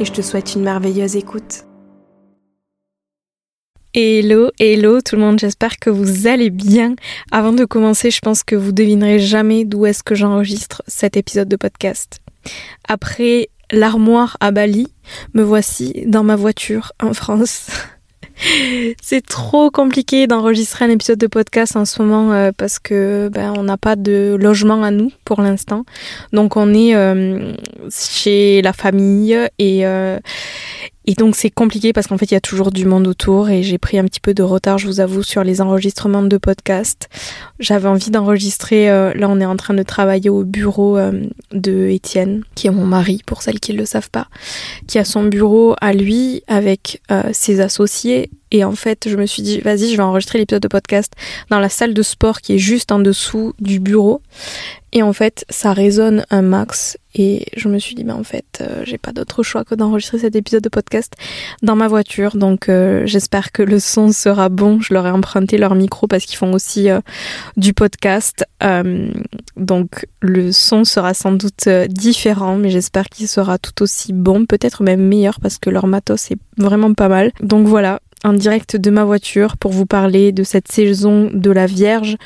et je te souhaite une merveilleuse écoute. Hello, hello tout le monde, j'espère que vous allez bien. Avant de commencer, je pense que vous devinerez jamais d'où est-ce que j'enregistre cet épisode de podcast. Après l'armoire à Bali, me voici dans ma voiture en France. C'est trop compliqué d'enregistrer un épisode de podcast en ce moment euh, parce que ben, on n'a pas de logement à nous pour l'instant. Donc on est euh, chez la famille et euh, et donc c'est compliqué parce qu'en fait il y a toujours du monde autour et j'ai pris un petit peu de retard, je vous avoue, sur les enregistrements de podcast. J'avais envie d'enregistrer, là on est en train de travailler au bureau de Étienne, qui est mon mari pour celles qui ne le savent pas, qui a son bureau à lui avec ses associés et en fait, je me suis dit, vas-y, je vais enregistrer l'épisode de podcast dans la salle de sport qui est juste en dessous du bureau. Et en fait, ça résonne un max. Et je me suis dit, bah en fait, euh, j'ai pas d'autre choix que d'enregistrer cet épisode de podcast dans ma voiture. Donc euh, j'espère que le son sera bon. Je leur ai emprunté leur micro parce qu'ils font aussi euh, du podcast. donc le son sera sans doute différent, mais j'espère qu'il sera tout aussi bon, peut-être même meilleur parce que leur matos est vraiment pas mal. Donc voilà, en direct de ma voiture pour vous parler de cette saison de la Vierge,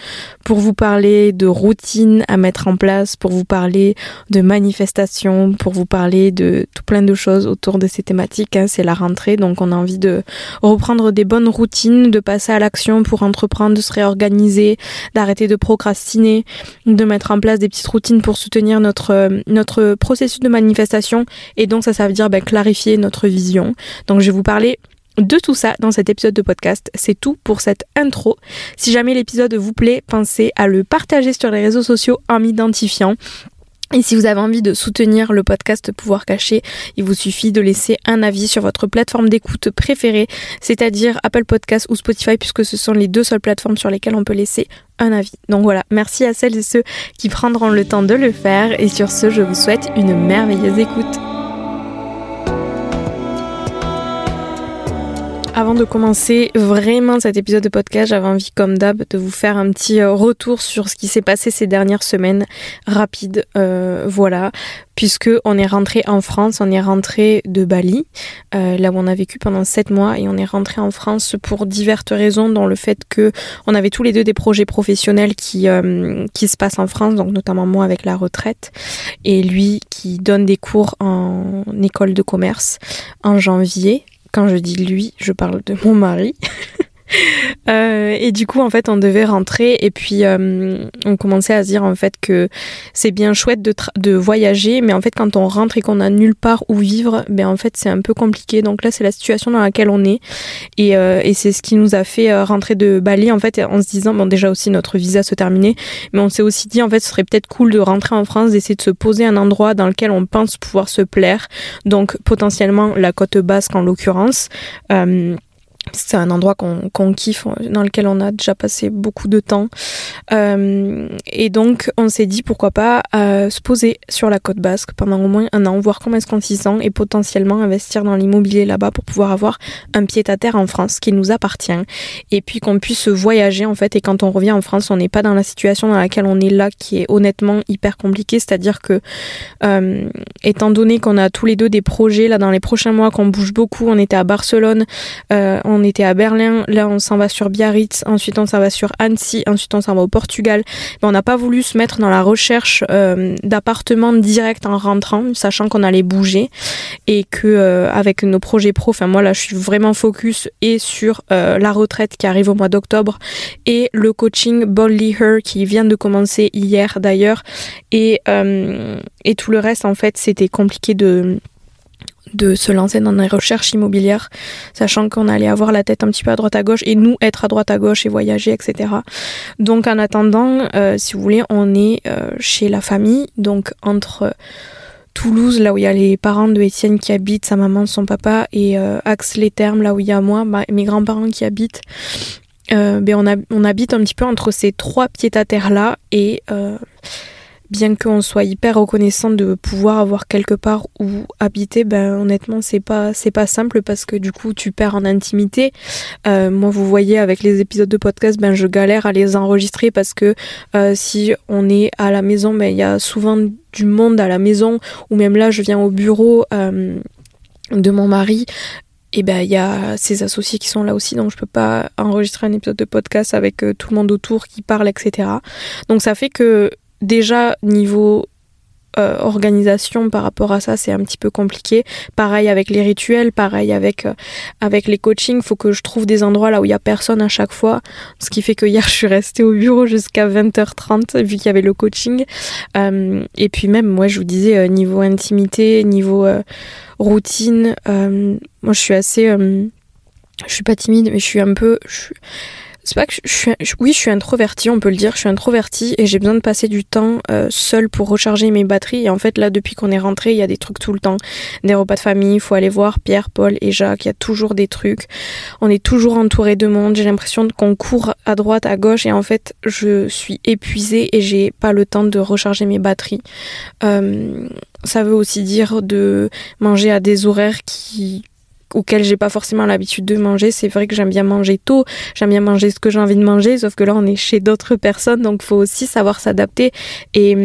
pour vous parler de routines à mettre en place, pour vous parler de manifestations, pour vous parler de tout plein de choses autour de ces thématiques. Hein. C'est la rentrée, donc on a envie de reprendre des bonnes routines, de passer à l'action pour entreprendre, de se réorganiser, d'arrêter de procrastiner, de mettre en place des petites routines pour soutenir notre, notre processus de manifestation. Et donc ça, ça veut dire ben, clarifier notre vision. Donc je vais vous parler de tout ça dans cet épisode de podcast. C'est tout pour cette intro. Si jamais l'épisode vous plaît, pensez à le partager sur les réseaux sociaux en m'identifiant. Et si vous avez envie de soutenir le podcast Pouvoir Cacher, il vous suffit de laisser un avis sur votre plateforme d'écoute préférée, c'est-à-dire Apple Podcast ou Spotify, puisque ce sont les deux seules plateformes sur lesquelles on peut laisser un avis. Donc voilà, merci à celles et ceux qui prendront le temps de le faire. Et sur ce, je vous souhaite une merveilleuse écoute. Avant de commencer vraiment cet épisode de podcast, j'avais envie, comme d'hab, de vous faire un petit euh, retour sur ce qui s'est passé ces dernières semaines, rapide, euh, voilà, puisque on est rentré en France, on est rentré de Bali, euh, là où on a vécu pendant sept mois, et on est rentré en France pour diverses raisons, dont le fait que on avait tous les deux des projets professionnels qui qui se passent en France, donc notamment moi avec la retraite, et lui qui donne des cours en école de commerce en janvier quand je dis lui, je parle de mon mari. Euh, et du coup, en fait, on devait rentrer et puis euh, on commençait à se dire en fait que c'est bien chouette de, de voyager, mais en fait, quand on rentre et qu'on a nulle part où vivre, ben en fait, c'est un peu compliqué. Donc là, c'est la situation dans laquelle on est et, euh, et c'est ce qui nous a fait rentrer de Bali en fait en se disant bon déjà aussi notre visa se terminait, mais on s'est aussi dit en fait ce serait peut-être cool de rentrer en France, d'essayer de se poser un endroit dans lequel on pense pouvoir se plaire. Donc potentiellement la côte basque en l'occurrence. C'est un endroit qu'on kiffe, dans lequel on a déjà passé beaucoup de temps. Euh, et donc, on s'est dit pourquoi pas euh, se poser sur la côte basque pendant au moins un an, voir comment est-ce qu'on s'y sent et potentiellement investir dans l'immobilier là-bas pour pouvoir avoir un pied à terre en France qui nous appartient. Et puis qu'on puisse voyager en fait. Et quand on revient en France, on n'est pas dans la situation dans laquelle on est là, qui est honnêtement hyper compliquée. C'est-à-dire que, euh, étant donné qu'on a tous les deux des projets là dans les prochains mois, qu'on bouge beaucoup, on était à Barcelone, on était à Berlin, là on s'en va sur Biarritz, ensuite on s'en va sur Annecy, ensuite on s'en va au Portugal. On n'a pas voulu se mettre dans la recherche euh, d'appartements direct en rentrant, sachant qu'on allait bouger et que euh, avec nos projets pro, enfin moi là je suis vraiment focus et sur euh, la retraite qui arrive au mois d'octobre et le coaching Boldly Her qui vient de commencer hier d'ailleurs et tout le reste en fait c'était compliqué de de se lancer dans des recherches immobilières, sachant qu'on allait avoir la tête un petit peu à droite à gauche et nous être à droite à gauche et voyager, etc. Donc en attendant, euh, si vous voulez, on est euh, chez la famille, donc entre Toulouse, là où il y a les parents de Étienne qui habitent, sa maman, son papa, et Axe-les-Thermes, là où il y a moi, mes grands-parents qui habitent. ben on, on, habite un petit peu entre ces trois pieds-à-terre-là, et bien qu'on soit hyper reconnaissant de pouvoir avoir quelque part où habiter, ben honnêtement c'est pas c'est pas simple parce que du coup tu perds en intimité. Euh, moi vous voyez avec les épisodes de podcast, ben je galère à les enregistrer parce que euh, si on est à la maison, ben il y a souvent du monde à la maison ou même là je viens au bureau. Euh, de mon mari et ben il y a ses associés qui sont là aussi donc je peux pas enregistrer un épisode de podcast avec tout le monde autour qui parle etc donc ça fait que déjà niveau euh, organisation par rapport à ça, c'est un petit peu compliqué. Pareil avec les rituels, pareil avec euh, les coachings, faut que je trouve des endroits là où il y a personne à chaque fois. Ce qui fait que hier je suis restée au bureau jusqu'à 20h30 vu qu'il y avait le coaching. Euh, et puis même moi je vous disais niveau intimité, niveau routine, moi je suis assez je suis pas timide mais je suis un peu c'est pas que je suis, oui, je suis introvertie, on peut le dire. Je suis introvertie et j'ai besoin de passer du temps euh, seule pour recharger mes batteries. Et en fait, là, depuis qu'on est rentré, il y a des trucs tout le temps. Des repas de famille, il faut aller voir Pierre, Paul et Jacques. Il y a toujours des trucs. On est toujours entouré de monde. J'ai l'impression qu'on court à droite, à gauche. Et en fait, je suis épuisée et j'ai pas le temps de recharger mes batteries. Euh, ça veut aussi dire de manger à des horaires qui auquel j'ai pas forcément l'habitude de manger. C'est vrai que j'aime bien manger tôt, j'aime bien manger ce que j'ai envie de manger, sauf que là on est chez d'autres personnes, donc faut aussi savoir s'adapter. Et,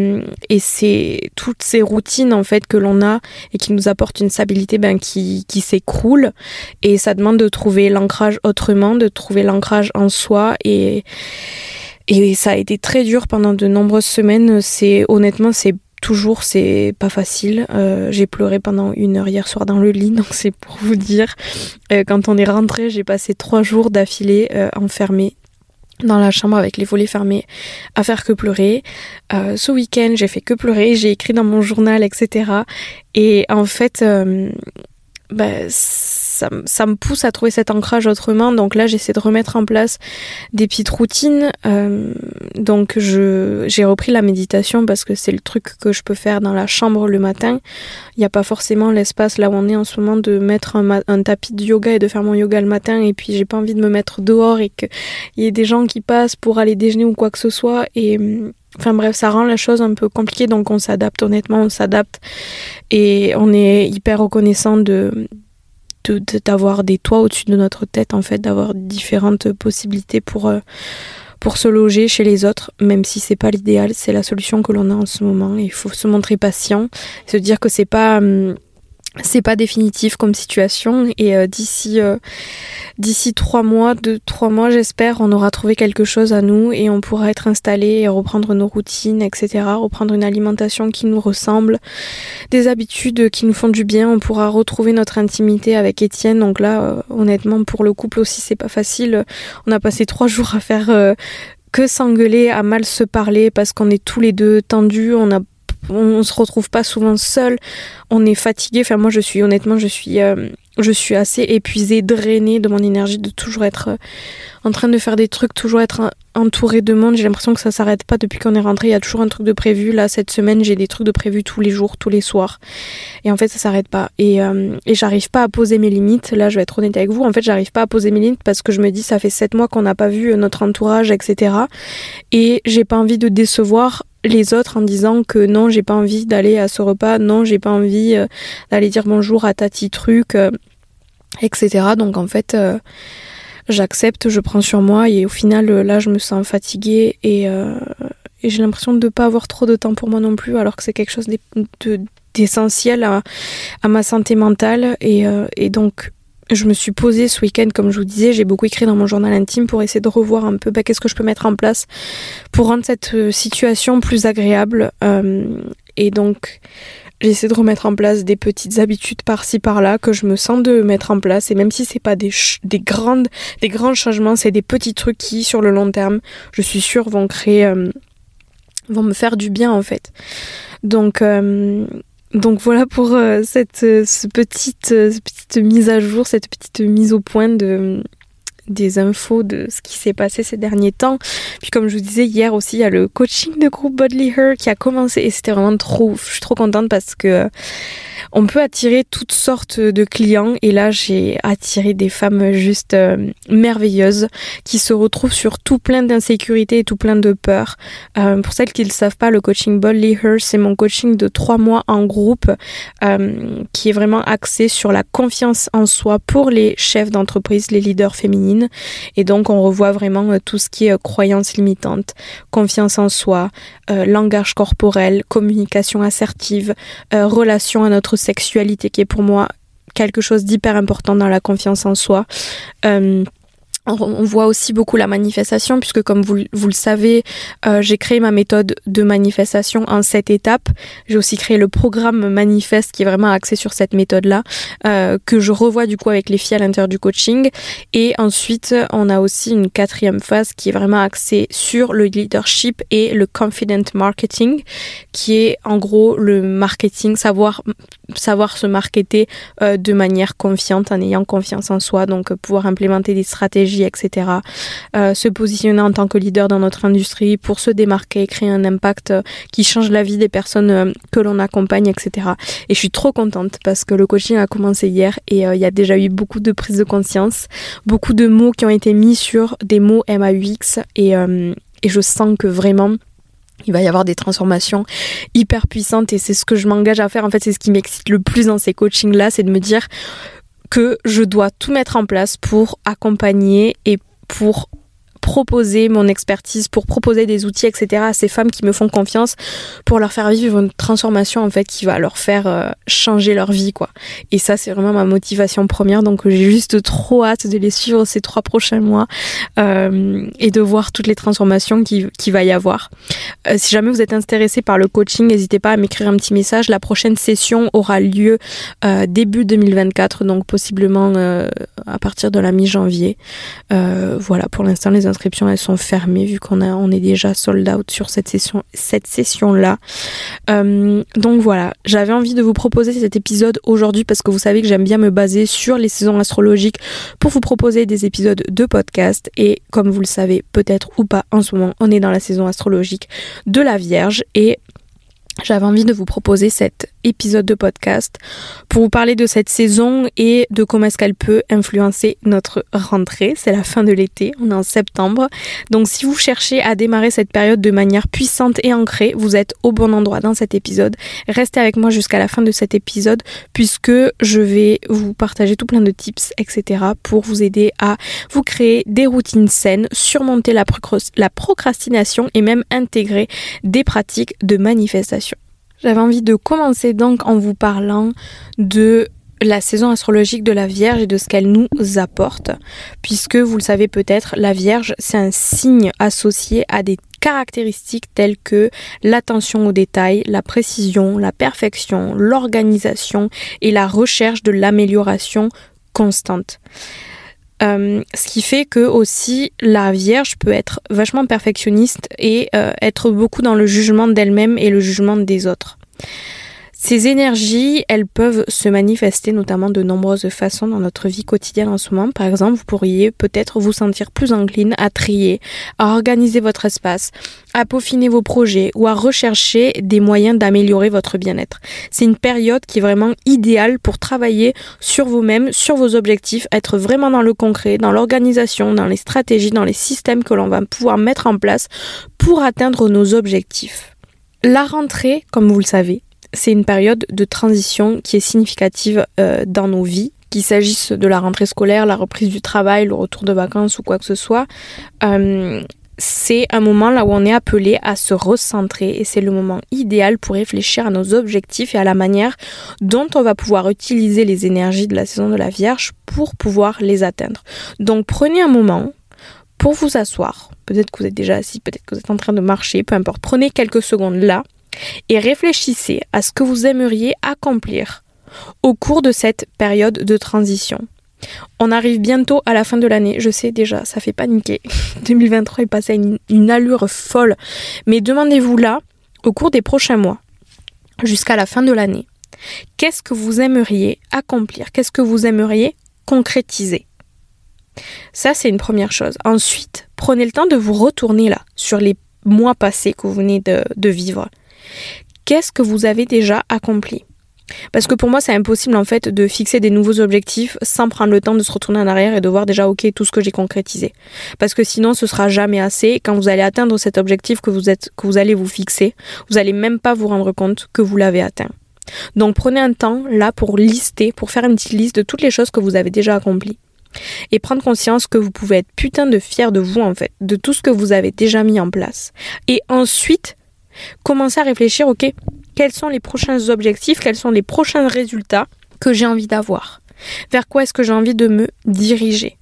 et c'est toutes ces routines en fait que l'on a et qui nous apportent une stabilité ben, qui, qui s'écroule. Et ça demande de trouver l'ancrage autrement, de trouver l'ancrage en soi et et ça a été très dur pendant de nombreuses semaines. C'est honnêtement, c'est toujours c'est pas facile. Euh, j'ai pleuré pendant une heure hier soir dans le lit, donc c'est pour vous dire. Euh, quand on est rentré, j'ai passé trois jours d'affilée euh, enfermée dans la chambre avec les volets fermés à faire que pleurer. ce week-end, j'ai fait que pleurer, j'ai écrit dans mon journal, etc. Et en fait, bah, ça, me pousse à trouver cet ancrage autrement. Donc là, j'essaie de remettre en place des petites routines. Euh, donc j'ai repris la méditation parce que c'est le truc que je peux faire dans la chambre le matin. Il n'y a pas forcément l'espace là où on est en ce moment de mettre un, un, tapis de yoga et de faire mon yoga le matin. Et puis j'ai pas envie de me mettre dehors et qu'il y ait des gens qui passent pour aller déjeuner ou quoi que ce soit. Et Enfin bref, ça rend la chose un peu compliquée, donc on s'adapte, honnêtement, on s'adapte. Et on est hyper reconnaissant de, d'avoir des toits au-dessus de notre tête, en fait, d'avoir différentes possibilités pour, euh, pour se loger chez les autres, même si c'est pas l'idéal, c'est la solution que l'on a en ce moment. Il faut se montrer patient, se dire que c'est pas. Hum, c'est pas définitif comme situation. Et euh, d'ici euh, d'ici trois mois deux trois mois j'espère on aura trouvé quelque chose à nous et on pourra être installé et reprendre nos routines etc reprendre une alimentation qui nous ressemble des habitudes qui nous font du bien. On pourra retrouver notre intimité avec Étienne. Donc là euh, honnêtement pour le couple aussi c'est pas facile. On a passé trois jours à faire que s'engueuler à mal se parler parce qu'on est tous les deux tendus. On a on, se retrouve pas souvent seul, on est fatigué. Enfin, moi, je suis honnêtement, je suis, euh, je suis assez épuisée, drainée de mon énergie, de toujours être euh, en train de faire des trucs, toujours être entourée de monde. J'ai l'impression que ça s'arrête pas depuis qu'on est rentré. Il y a toujours un truc de prévu. Là, cette semaine, j'ai des trucs de prévu tous les jours, tous les soirs. Et en fait, ça s'arrête pas. Et, euh, et j'arrive pas à poser mes limites. Là, je vais être honnête avec vous. En fait, j'arrive pas à poser mes limites parce que je me dis, ça fait sept mois qu'on n'a pas vu notre entourage, etc. Et j'ai pas envie de décevoir les autres en disant que non, j'ai pas envie d'aller à ce repas, non, j'ai pas envie euh, d'aller dire bonjour à tati truc, euh, etc. Donc en fait, euh, j'accepte, je prends sur moi et au final, là, je me sens fatiguée et, j'ai l'impression de ne pas avoir trop de temps pour moi non plus, alors que c'est quelque chose d'essentiel à, ma santé mentale et donc je me suis posée ce week-end, comme je vous disais, j'ai beaucoup écrit dans mon journal intime pour essayer de revoir un peu bah, qu'est-ce que je peux mettre en place pour rendre cette euh, situation plus agréable. Euh, et donc, j'ai essayé de remettre en place des petites habitudes par-ci par-là que je me sens de mettre en place. Et même si c'est pas des, des, grandes, des grands changements, c'est des petits trucs qui, sur le long terme, je suis sûre, vont créer, euh, vont me faire du bien en fait. Donc, donc voilà pour euh, cette, euh, petite, euh, petite mise à jour, cette petite mise au point de, des infos de ce qui s'est passé ces derniers temps. Puis comme je vous disais hier aussi, il y a le coaching de groupe Bodley Her qui a commencé et c'était vraiment trop, je suis trop contente parce que on peut attirer toutes sortes de clients et là j'ai attiré des femmes juste euh, merveilleuses qui se retrouvent sur tout plein d'insécurité et tout plein de peur. Euh, pour celles qui ne savent pas, le coaching Bodley Her, c'est mon coaching de trois mois en groupe euh, qui est vraiment axé sur la confiance en soi pour les chefs d'entreprise, les leaders féminines. Et donc on revoit vraiment tout ce qui est croyance limitante, confiance en soi, langage corporel, communication assertive, relation à notre sexualité qui est pour moi quelque chose d'hyper important dans la confiance en soi. Euh, on voit aussi beaucoup la manifestation puisque comme vous, vous le savez, euh, j'ai créé ma méthode de manifestation en sept étapes. J'ai aussi créé le programme Manifeste qui est vraiment axé sur cette méthode-là, euh, que je revois du coup avec les filles à l'intérieur du coaching. Et ensuite, on a aussi une quatrième phase qui est vraiment axée sur le leadership et le confident marketing, qui est en gros le marketing, savoir savoir se marketer euh, de manière confiante en ayant confiance en soi, donc pouvoir implémenter des stratégies etc. Euh, se positionner en tant que leader dans notre industrie pour se démarquer, créer un impact euh, qui change la vie des personnes euh, que l'on accompagne, etc. Et je suis trop contente parce que le coaching a commencé hier et il y a déjà eu beaucoup de prises de conscience, beaucoup de mots qui ont été mis sur des mots MAUX et, et je sens que vraiment il va y avoir des transformations hyper puissantes et c'est ce que je m'engage à faire. En fait, c'est ce qui m'excite le plus dans ces coachings-là, c'est de me dire que je dois tout mettre en place pour accompagner et pour proposer mon expertise, pour proposer des outils, etc. à ces femmes qui me font confiance pour leur faire vivre une transformation en fait qui va leur faire euh, changer leur vie quoi. Et ça c'est vraiment ma motivation première donc j'ai juste trop hâte de les suivre ces trois prochains mois euh, et de voir toutes les transformations qui, qui va y avoir. Euh, si jamais vous êtes intéressé par le coaching, n'hésitez pas à m'écrire un petit message. La prochaine session aura lieu début 2024 donc possiblement à partir de la mi-janvier. voilà pour l'instant les inscriptions elles sont fermées vu qu'on a on est déjà sold out sur cette session cette session là. Euh, donc voilà, j'avais envie de vous proposer cet épisode aujourd'hui parce que vous savez que j'aime bien me baser sur les saisons astrologiques pour vous proposer des épisodes de podcast et comme vous le savez peut-être ou pas en ce moment on est dans la saison astrologique de la Vierge et j'avais envie de vous proposer cet épisode de podcast pour vous parler de cette saison et de comment est-ce qu'elle peut influencer notre rentrée. C'est la fin de l'été, on est en septembre. Donc si vous cherchez à démarrer cette période de manière puissante et ancrée, vous êtes au bon endroit dans cet épisode. Restez avec moi jusqu'à la fin de cet épisode puisque je vais vous partager tout plein de tips, etc. pour vous aider à vous créer des routines saines, surmonter la, la procrastination et même intégrer des pratiques de manifestation. J'avais envie de commencer donc en vous parlant de la saison astrologique de la Vierge et de ce qu'elle nous apporte, puisque vous le savez peut-être, la Vierge, c'est un signe associé à des caractéristiques telles que l'attention aux détails, la précision, la perfection, l'organisation et la recherche de l'amélioration constante. Euh, ce qui fait que aussi la Vierge peut être vachement perfectionniste et euh, être beaucoup dans le jugement d'elle-même et le jugement des autres. Ces énergies, elles peuvent se manifester notamment de nombreuses façons dans notre vie quotidienne en ce moment. Par exemple, vous pourriez peut-être vous sentir plus encline à trier, à organiser votre espace, à peaufiner vos projets ou à rechercher des moyens d'améliorer votre bien-être. C'est une période qui est vraiment idéale pour travailler sur vous-même, sur vos objectifs, être vraiment dans le concret, dans l'organisation, dans les stratégies, dans les systèmes que l'on va pouvoir mettre en place pour atteindre nos objectifs. La rentrée, comme vous le savez, c'est une période de transition qui est significative euh, dans nos vies, qu'il s'agisse de la rentrée scolaire, la reprise du travail, le retour de vacances ou quoi que ce soit. Euh, c'est un moment là où on est appelé à se recentrer et c'est le moment idéal pour réfléchir à nos objectifs et à la manière dont on va pouvoir utiliser les énergies de la saison de la Vierge pour pouvoir les atteindre. Donc prenez un moment pour vous asseoir. Peut-être que vous êtes déjà assis, peut-être que vous êtes en train de marcher, peu importe. Prenez quelques secondes là et réfléchissez à ce que vous aimeriez accomplir au cours de cette période de transition. On arrive bientôt à la fin de l'année, je sais déjà, ça fait paniquer. 2023 est passé à une, allure folle. Mais demandez-vous là, au cours des prochains mois, jusqu'à la fin de l'année, qu'est-ce que vous aimeriez accomplir? Qu'est-ce que vous aimeriez concrétiser? Ça, c'est une première chose. Ensuite, prenez le temps de vous retourner là, sur les mois passés que vous venez de vivre. Qu'est-ce que vous avez déjà accompli? Parce que pour moi, c'est impossible en fait de fixer des nouveaux objectifs sans prendre le temps de se retourner en arrière et de voir déjà ok tout ce que j'ai concrétisé. Parce que sinon, ce sera jamais assez. Quand vous allez atteindre cet objectif que vous êtes, que vous allez vous fixer, vous allez même pas vous rendre compte que vous l'avez atteint. Donc prenez un temps là pour lister, pour faire une petite liste de toutes les choses que vous avez déjà accomplies. Et prendre conscience que vous pouvez être putain de fier de vous en fait, de tout ce que vous avez déjà mis en place. Et ensuite, commencer à réfléchir, ok, quels sont les prochains objectifs, quels sont les prochains résultats que j'ai envie d'avoir, vers quoi est-ce que j'ai envie de me diriger?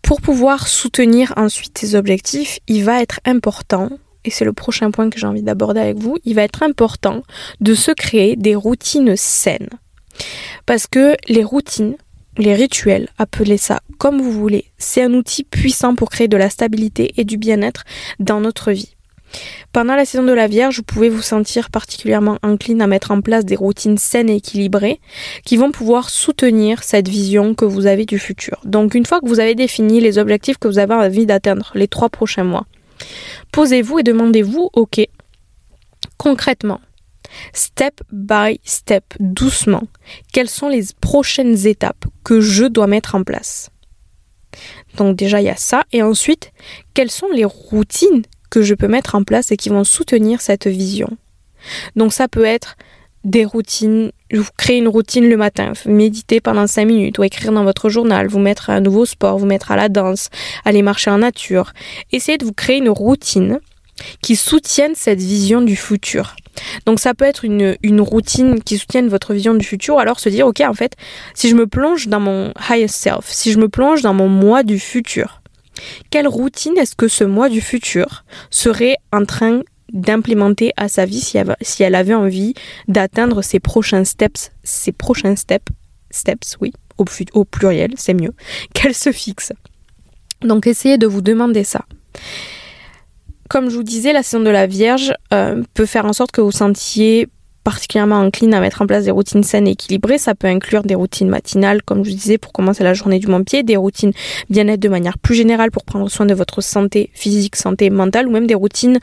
Pour pouvoir soutenir ensuite ces objectifs, il va être important, et c'est le prochain point que j'ai envie d'aborder avec vous, il va être important de se créer des routines saines. Parce que les routines, les rituels, appelez ça comme vous voulez, c'est un outil puissant pour créer de la stabilité et du bien-être dans notre vie. Pendant la saison de la Vierge, vous pouvez vous sentir particulièrement incline à mettre en place des routines saines et équilibrées qui vont pouvoir soutenir cette vision que vous avez du futur. Donc une fois que vous avez défini les objectifs que vous avez envie d'atteindre les trois prochains mois, posez-vous et demandez-vous, ok, concrètement, step by step, doucement, quelles sont les prochaines étapes que je dois mettre en place? Donc déjà il y a ça. Et ensuite, quelles sont les routines que je peux mettre en place et qui vont soutenir cette vision. Donc ça peut être des routines, vous créez une routine le matin, méditer pendant 5 minutes ou écrire dans votre journal, vous mettre à un nouveau sport, vous mettre à la danse, aller marcher en nature. Essayez de vous créer une routine qui soutienne cette vision du futur. Donc ça peut être une, une, routine qui soutienne votre vision du futur, alors se dire, ok, en fait, si je me plonge dans mon highest self, si je me plonge dans mon moi du futur, quelle routine est-ce que ce moi du futur serait en train d'implémenter à sa vie si elle, avait envie d'atteindre ses prochains steps, ses prochains steps, steps, oui, au, pluriel, c'est mieux, qu'elle se fixe? Donc essayez de vous demander ça. Comme je vous disais, la saison de la Vierge euh, peut faire en sorte que vous sentiez particulièrement encline à mettre en place des routines saines et équilibrées. Ça peut inclure des routines matinales, comme je disais, pour commencer la journée du Mont-Pied, des routines bien-être de manière plus générale pour prendre soin de votre santé physique, santé mentale, ou même des routines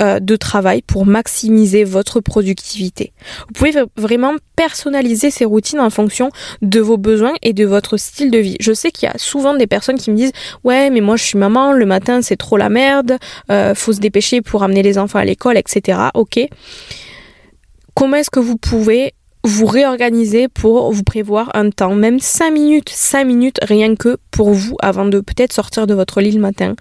euh, de travail pour maximiser votre productivité. Vous pouvez vraiment personnaliser ces routines en fonction de vos besoins et de votre style de vie. Je sais qu'il y a souvent des personnes qui me disent ouais mais moi je suis maman, le matin c'est trop la merde, euh, faut se dépêcher pour amener les enfants à l'école, etc. Ok comment est-ce que vous pouvez vous réorganiser pour vous prévoir un temps, même 5 minutes, 5 minutes rien que pour vous avant de peut-être sortir de votre lit le matin?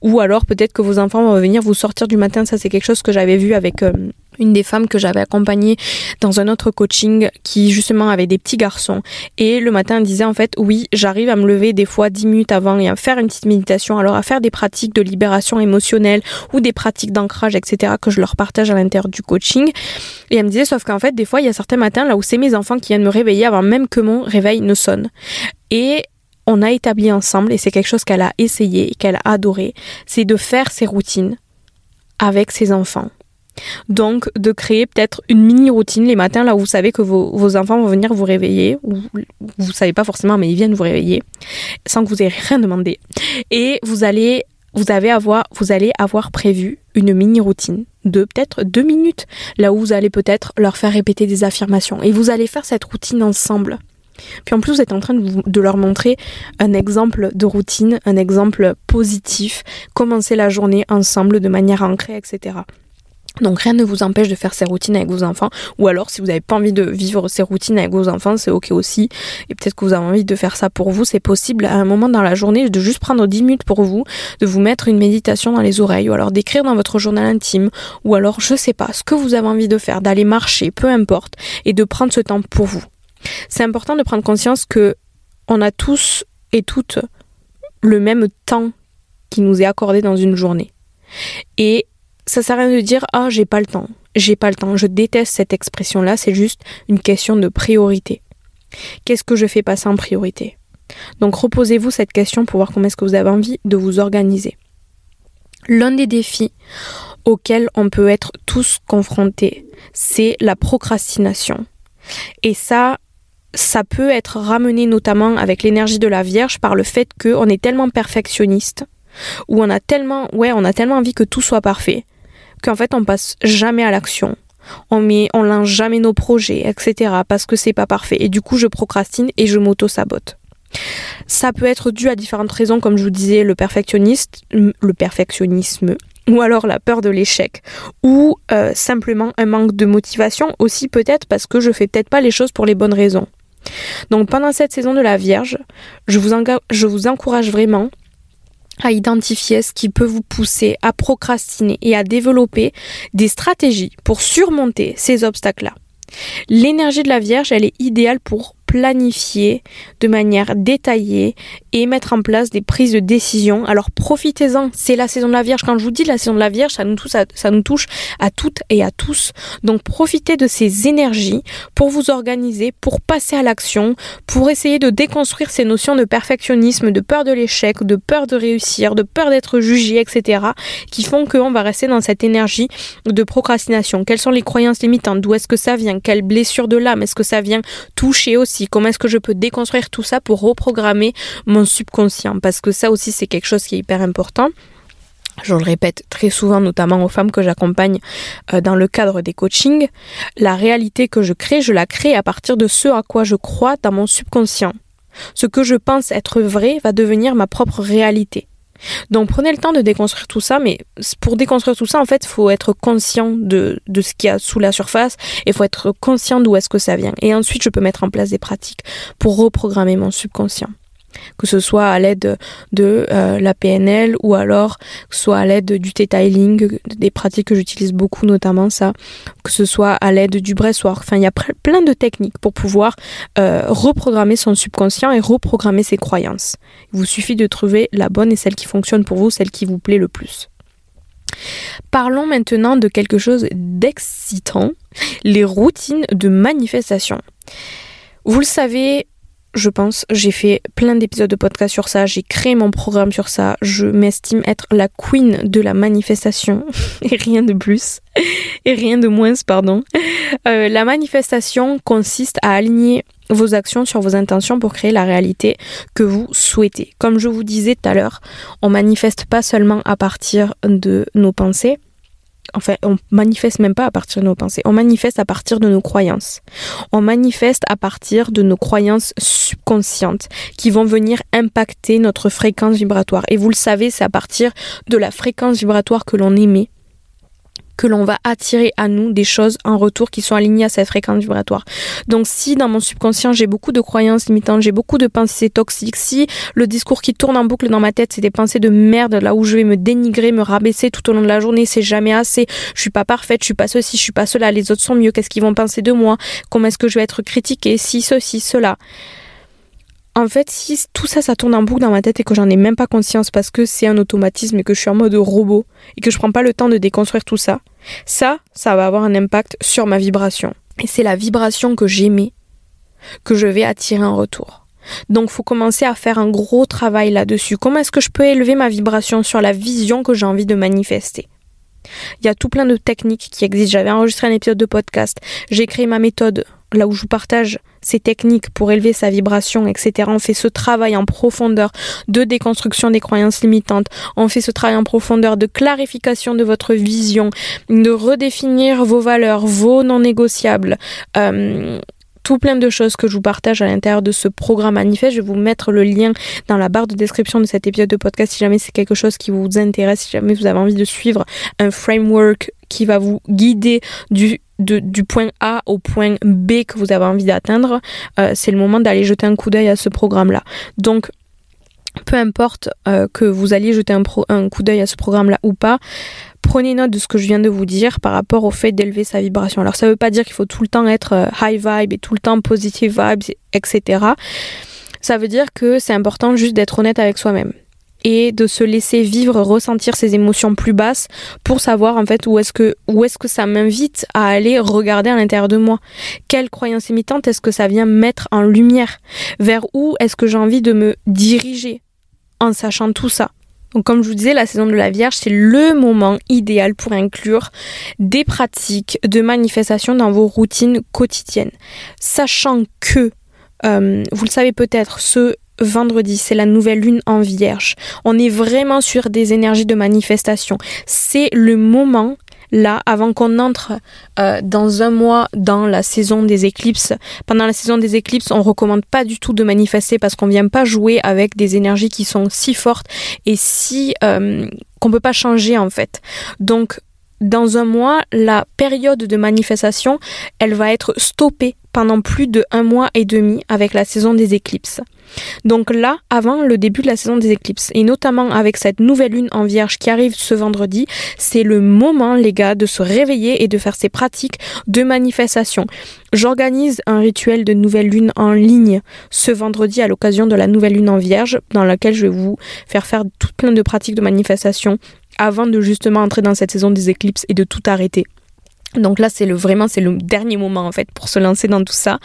Ou alors peut-être que vos enfants vont venir vous sortir du matin, ça c'est quelque chose que j'avais vu avec euh, une des femmes que j'avais accompagnée dans un autre coaching qui justement avait des petits garçons. Et le matin elle disait en fait oui j'arrive à me lever des fois 10 minutes avant et à faire une petite méditation alors à faire des pratiques de libération émotionnelle ou des pratiques d'ancrage etc que je leur partage à l'intérieur du coaching. Et elle me disait sauf qu'en fait des fois il y a certains matins là où c'est mes enfants qui viennent me réveiller avant même que mon réveil ne sonne. Et on a établi ensemble, et c'est quelque chose qu'elle a essayé et qu'elle a adoré, c'est de faire ses routines avec ses enfants. Donc, de créer peut-être une mini routine les matins là où vous savez que vos, enfants vont venir vous réveiller, ou vous savez pas forcément, mais ils viennent vous réveiller, sans que vous ayez rien demandé. Et vous allez, vous avez avoir, vous allez avoir prévu une mini routine de peut-être deux minutes, là où vous allez peut-être leur faire répéter des affirmations. Et vous allez faire cette routine ensemble. Puis en plus, vous êtes en train de, de, leur montrer un exemple de routine, un exemple positif, commencer la journée ensemble de manière ancrée, etc. Donc rien ne vous empêche de faire ces routines avec vos enfants. Ou alors si vous n'avez pas envie de vivre ces routines avec vos enfants, c'est ok aussi. Et peut-être que vous avez envie de faire ça pour vous, c'est possible à un moment dans la journée de juste prendre 10 minutes pour vous, de vous mettre une méditation dans les oreilles, ou alors d'écrire dans votre journal intime, ou alors je sais pas, ce que vous avez envie de faire, d'aller marcher, peu importe, et de prendre ce temps pour vous. C'est important de prendre conscience que on a tous et toutes le même temps qui nous est accordé dans une journée. Et ça sert à rien de dire ah j'ai pas le temps, j'ai pas le temps. Je déteste cette expression là, c'est juste une question de priorité. Qu'est-ce que je fais passer en priorité? Donc reposez-vous cette question pour voir comment est-ce que vous avez envie de vous organiser. L'un des défis auxquels on peut être tous confrontés, c'est la procrastination. Et ça, ça peut être ramené notamment avec l'énergie de la Vierge par le fait qu'on est tellement perfectionniste ou on a tellement ouais on a tellement envie que tout soit parfait qu'en fait on passe jamais à l'action. On met on lance jamais nos projets etc parce que c'est pas parfait. Et du coup je procrastine et je m'auto sabote ça peut être dû à différentes raisons comme je vous disais le perfectionniste le perfectionnisme ou alors la peur de l'échec, ou euh, simplement un manque de motivation, aussi peut-être parce que je fais peut-être pas les choses pour les bonnes raisons. Donc pendant cette saison de la Vierge, je vous encourage vraiment à identifier ce qui peut vous pousser à procrastiner et à développer des stratégies pour surmonter ces obstacles-là. L'énergie de la Vierge, elle est idéale pour planifier de manière détaillée et mettre en place des prises de décision. Alors profitez-en, c'est la saison de la Vierge. Quand je vous dis la saison de la Vierge, ça nous, touche à, toutes et à tous. Donc profitez de ces énergies pour vous organiser, pour passer à l'action, pour essayer de déconstruire ces notions de perfectionnisme, de peur de l'échec, de peur de réussir, de peur d'être jugé, etc. qui font qu'on va rester dans cette énergie de procrastination. Quelles sont les croyances limitantes? D'où est-ce que ça vient? Quelle blessure de l'âme Est-ce que ça vient toucher aussi Comment est-ce que je peux déconstruire tout ça pour reprogrammer mon subconscient? Parce que ça aussi, c'est quelque chose qui est hyper important. Je le répète très souvent, notamment aux femmes que j'accompagne euh, dans le cadre des coachings, la réalité que je crée, je la crée à partir de ce à quoi je crois dans mon subconscient. Ce que je pense être vrai va devenir ma propre réalité. Donc prenez le temps de déconstruire tout ça, mais pour déconstruire tout ça, en fait, il faut être conscient de, de ce qu'il y a sous la surface et il faut être conscient d'où est-ce que ça vient. Et ensuite, je peux mettre en place des pratiques pour reprogrammer mon subconscient que ce soit à l'aide de euh, la PNL ou alors que ce soit à l'aide du detailing, des pratiques que j'utilise beaucoup notamment ça, que ce soit à l'aide du breathwork. Enfin, il y a plein de techniques pour pouvoir euh, reprogrammer son subconscient et reprogrammer ses croyances. Il vous suffit de trouver la bonne et celle qui fonctionne pour vous, celle qui vous plaît le plus. Parlons maintenant de quelque chose d'excitant, les routines de manifestation. Vous le savez, je pense. J'ai fait plein d'épisodes de podcast sur ça, j'ai créé mon programme sur ça. Je m'estime être la queen de la manifestation et rien de plus et rien de moins, pardon. Euh, la manifestation consiste à aligner vos actions sur vos intentions pour créer la réalité que vous souhaitez. Comme je vous disais tout à l'heure, on manifeste pas seulement à partir de nos pensées, enfin, on manifeste même pas à partir de nos pensées, on manifeste à partir de nos croyances. On manifeste à partir de nos croyances subconscientes qui vont venir impacter notre fréquence vibratoire. Et vous le savez, c'est à partir de la fréquence vibratoire que l'on émet que l'on va attirer à nous des choses en retour qui sont alignées à cette fréquence vibratoire. Donc si dans mon subconscient j'ai beaucoup de croyances limitantes, j'ai beaucoup de pensées toxiques, si le discours qui tourne en boucle dans ma tête c'est des pensées de merde là où je vais me dénigrer, me rabaisser tout au long de la journée, c'est jamais assez, je suis pas parfaite, je suis pas ceci, je suis pas cela, les autres sont mieux, qu'est-ce qu'ils vont penser de moi, comment est-ce que je vais être critiquée, si ceci, cela en fait, si tout ça, ça tourne en boucle dans ma tête et que j'en ai même pas conscience parce que c'est un automatisme et que je suis en mode robot et que je prends pas le temps de déconstruire tout ça, ça, ça va avoir un impact sur ma vibration. Et c'est la vibration que j'aimais que je vais attirer en retour. Donc, faut commencer à faire un gros travail là-dessus. Comment est-ce que je peux élever ma vibration sur la vision que j'ai envie de manifester? Il y a tout plein de techniques qui existent. J'avais enregistré un épisode de podcast. J'ai créé ma méthode là où je vous partage ces techniques pour élever sa vibration, etc. On fait ce travail en profondeur de déconstruction des croyances limitantes. On fait ce travail en profondeur de clarification de votre vision, de redéfinir vos valeurs, vos non négociables. Euh, tout plein de choses que je vous partage à l'intérieur de ce programme manifeste. Je vais vous mettre le lien dans la barre de description de cet épisode de podcast si jamais c'est quelque chose qui vous intéresse, si jamais vous avez envie de suivre un framework qui va vous guider du point A au point B que vous avez envie d'atteindre, euh, c'est le moment d'aller jeter un coup d'œil à ce programme-là. Donc, peu importe euh, que vous alliez jeter un, coup d'œil à ce programme-là ou pas, prenez note de ce que je viens de vous dire par rapport au fait d'élever sa vibration. Alors ça ne veut pas dire qu'il faut tout le temps être euh, high vibe et tout le temps positive vibes, etc. Ça veut dire que c'est important juste d'être honnête avec soi-même et de se laisser vivre, ressentir ses émotions plus basses pour savoir en fait où est-ce que où est-ce que ça m'invite à aller regarder à l'intérieur de moi. Quelle croyance imitante est-ce que ça vient mettre en lumière? Vers où est-ce que j'ai envie de me diriger? En sachant tout ça donc comme je vous disais, la saison de la Vierge, c'est le moment idéal pour inclure des pratiques de manifestation dans vos routines quotidiennes. Sachant que euh, vous le savez peut-être, ce vendredi, c'est la nouvelle lune en vierge. On est vraiment sur des énergies de manifestation. C'est le moment là, avant qu'on entre euh, dans un mois dans la saison des éclipses. Pendant la saison des éclipses, on recommande pas du tout de manifester parce qu'on vient pas jouer avec des énergies qui sont si fortes et si euh, qu'on peut pas changer en fait. Donc dans un mois, la période de manifestation, elle va être stoppée pendant plus de un mois et demi avec la saison des éclipses. Donc là, avant le début de la saison des éclipses, et notamment avec cette nouvelle lune en vierge qui arrive ce vendredi, c'est le moment, les gars, de se réveiller et de faire ces pratiques de manifestation. J'organise un rituel de nouvelle lune en ligne ce vendredi à l'occasion de la nouvelle lune en vierge, dans laquelle je vais vous faire faire tout plein de pratiques de manifestation avant de justement entrer dans cette saison des éclipses et de tout arrêter. Donc là, c'est le vraiment c'est le dernier moment en fait pour se lancer dans tout ça.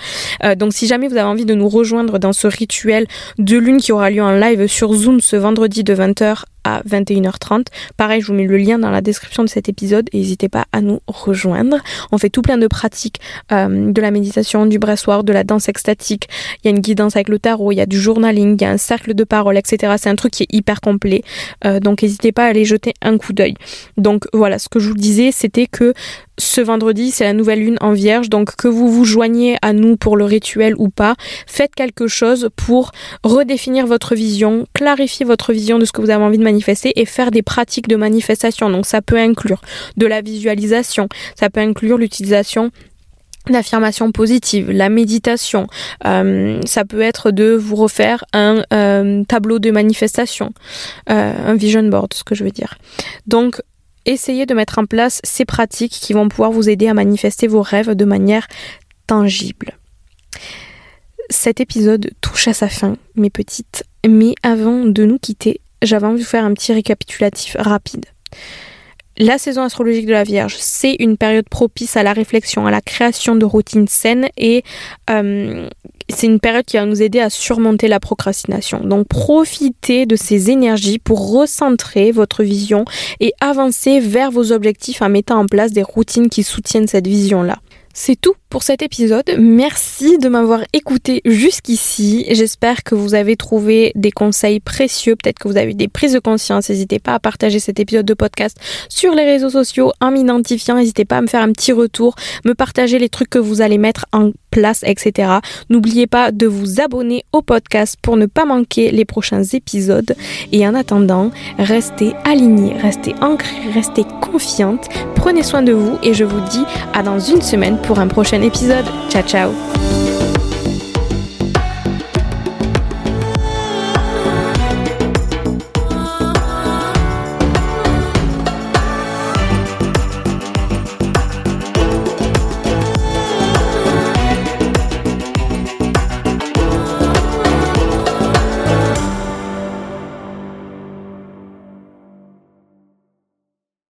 Euh, donc si jamais vous avez envie de nous rejoindre dans ce rituel de lune qui aura lieu en live sur Zoom ce vendredi de 20h à 21h30. Pareil, je vous mets le lien dans la description de cet épisode et n'hésitez pas à nous rejoindre. On fait tout plein de pratiques, euh, de la méditation, du bressoir, de la danse extatique. Il y a une guidance avec le tarot, il y a du journaling, il y a un cercle de parole, etc. C'est un truc qui est hyper complet. Euh, donc n'hésitez pas à aller jeter un coup d'œil. Donc voilà, ce que je vous disais, c'était que ce vendredi, c'est la nouvelle lune en vierge. Donc que vous vous joignez à nous pour le rituel ou pas, faites quelque chose pour redéfinir votre vision, clarifier votre vision de ce que vous avez envie de manifester et faire des pratiques de manifestation. Donc ça peut inclure de la visualisation, ça peut inclure l'utilisation d'affirmations positives, la méditation, euh, ça peut être de vous refaire un euh, tableau de manifestation, euh, un vision board, ce que je veux dire. Donc, essayez de mettre en place ces pratiques qui vont pouvoir vous aider à manifester vos rêves de manière tangible. Cet épisode touche à sa fin, mes petites, mais avant de nous quitter, j'avais envie de vous faire un petit récapitulatif rapide. La saison astrologique de la Vierge, c'est une période propice à la réflexion, à la création de routines saines et euh, c'est une période qui va nous aider à surmonter la procrastination. Donc profitez de ces énergies pour recentrer votre vision et avancer vers vos objectifs en mettant en place des routines qui soutiennent cette vision-là. C'est tout pour cet épisode. Merci de m'avoir écouté jusqu'ici. J'espère que vous avez trouvé des conseils précieux, peut-être que vous avez des prises de conscience. N'hésitez pas à partager cet épisode de podcast sur les réseaux sociaux en m'identifiant. N'hésitez pas à me faire un petit retour, me partager les trucs que vous allez mettre en place, etc. N'oubliez pas de vous abonner au podcast pour ne pas manquer les prochains épisodes. Et en attendant, restez alignés, restez ancrés, restez confiante. Prenez soin de vous et je vous dis à dans une semaine pour un prochain épisode. Ciao ciao